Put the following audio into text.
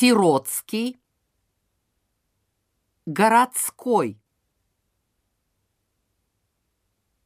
сиротский, городской.